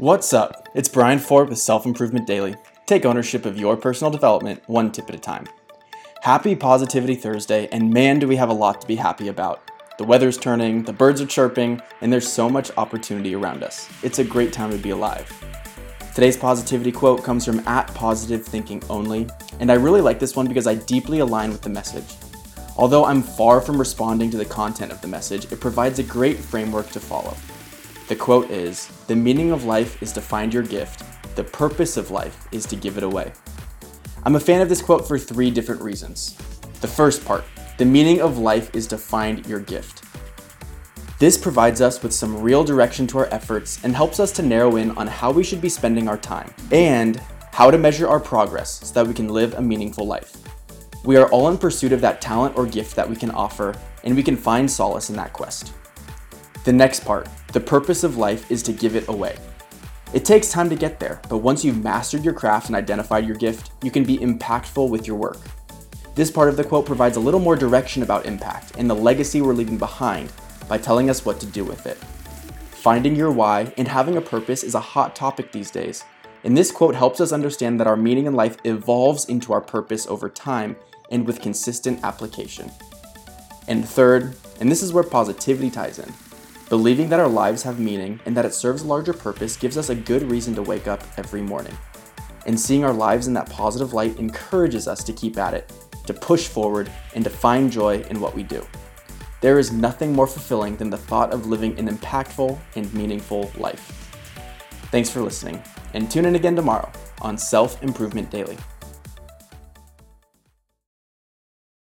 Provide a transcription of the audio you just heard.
What's up? It's Brian Ford with Self Improvement Daily. Take ownership of your personal development one tip at a time. Happy Positivity Thursday, and man, do we have a lot to be happy about. The weather's turning, the birds are chirping, and there's so much opportunity around us. It's a great time to be alive. Today's positivity quote comes from at Positive Thinking Only, and I really like this one because I deeply align with the message. Although I'm far from responding to the content of the message, it provides a great framework to follow. The quote is The meaning of life is to find your gift, the purpose of life is to give it away. I'm a fan of this quote for three different reasons. The first part the meaning of life is to find your gift. This provides us with some real direction to our efforts and helps us to narrow in on how we should be spending our time and how to measure our progress so that we can live a meaningful life. We are all in pursuit of that talent or gift that we can offer, and we can find solace in that quest. The next part, the purpose of life is to give it away. It takes time to get there, but once you've mastered your craft and identified your gift, you can be impactful with your work. This part of the quote provides a little more direction about impact and the legacy we're leaving behind by telling us what to do with it. Finding your why and having a purpose is a hot topic these days, and this quote helps us understand that our meaning in life evolves into our purpose over time and with consistent application. And third, and this is where positivity ties in, Believing that our lives have meaning and that it serves a larger purpose gives us a good reason to wake up every morning. And seeing our lives in that positive light encourages us to keep at it, to push forward, and to find joy in what we do. There is nothing more fulfilling than the thought of living an impactful and meaningful life. Thanks for listening, and tune in again tomorrow on Self Improvement Daily.